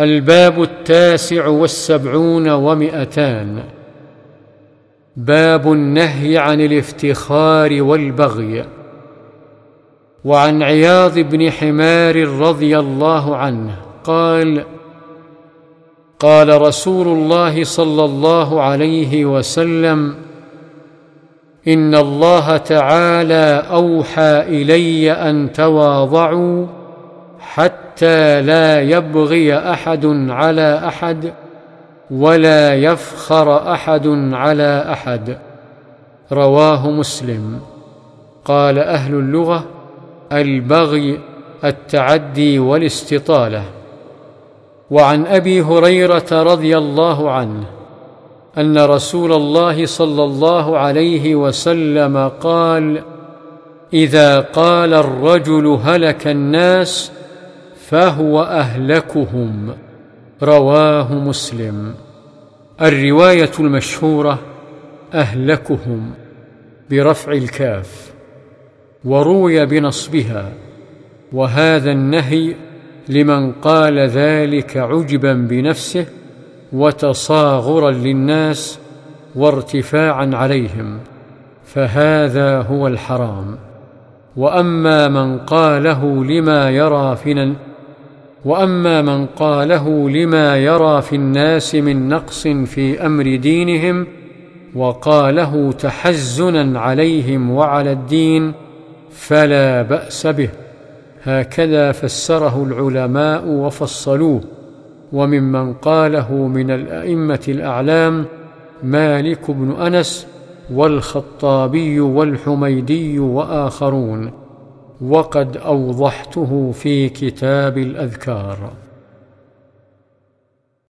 الباب التاسع والسبعون ومئتان. باب النهي عن الافتخار والبغي. وعن عياض بن حمار رضي الله عنه قال قال رسول الله صلى الله عليه وسلم إن الله تعالى أوحى إلي أن تواضعوا حتى لا يبغي أحد على أحد ولا يفخر أحد على أحد. رواه مسلم. قال أهل اللغة البغي التعدي والاستطالة. وعن أبي هريرة رضي الله عنه أن رسول الله صلى الله عليه وسلم قال إذا قال الرجل هلك الناس فهو أهلكهم. رواه مسلم. الرواية المشهورة أهلكهم برفع الكاف وروي بنصبها. وهذا النهي لمن قال ذلك عجبا بنفسه وتصاغرا للناس وارتفاعا عليهم فهذا هو الحرام. وأما من قاله لما يرى في وأما من قاله لما يرى في الناس من نقص في أمر دينهم وقاله تحزنا عليهم وعلى الدين فلا بأس به. هكذا فسره العلماء وفصلوه. وممن قاله من الأئمة الأعلام مالك بن أنس والخطابي والحميدي وآخرون. وقد أوضحته في كتاب الأذكار.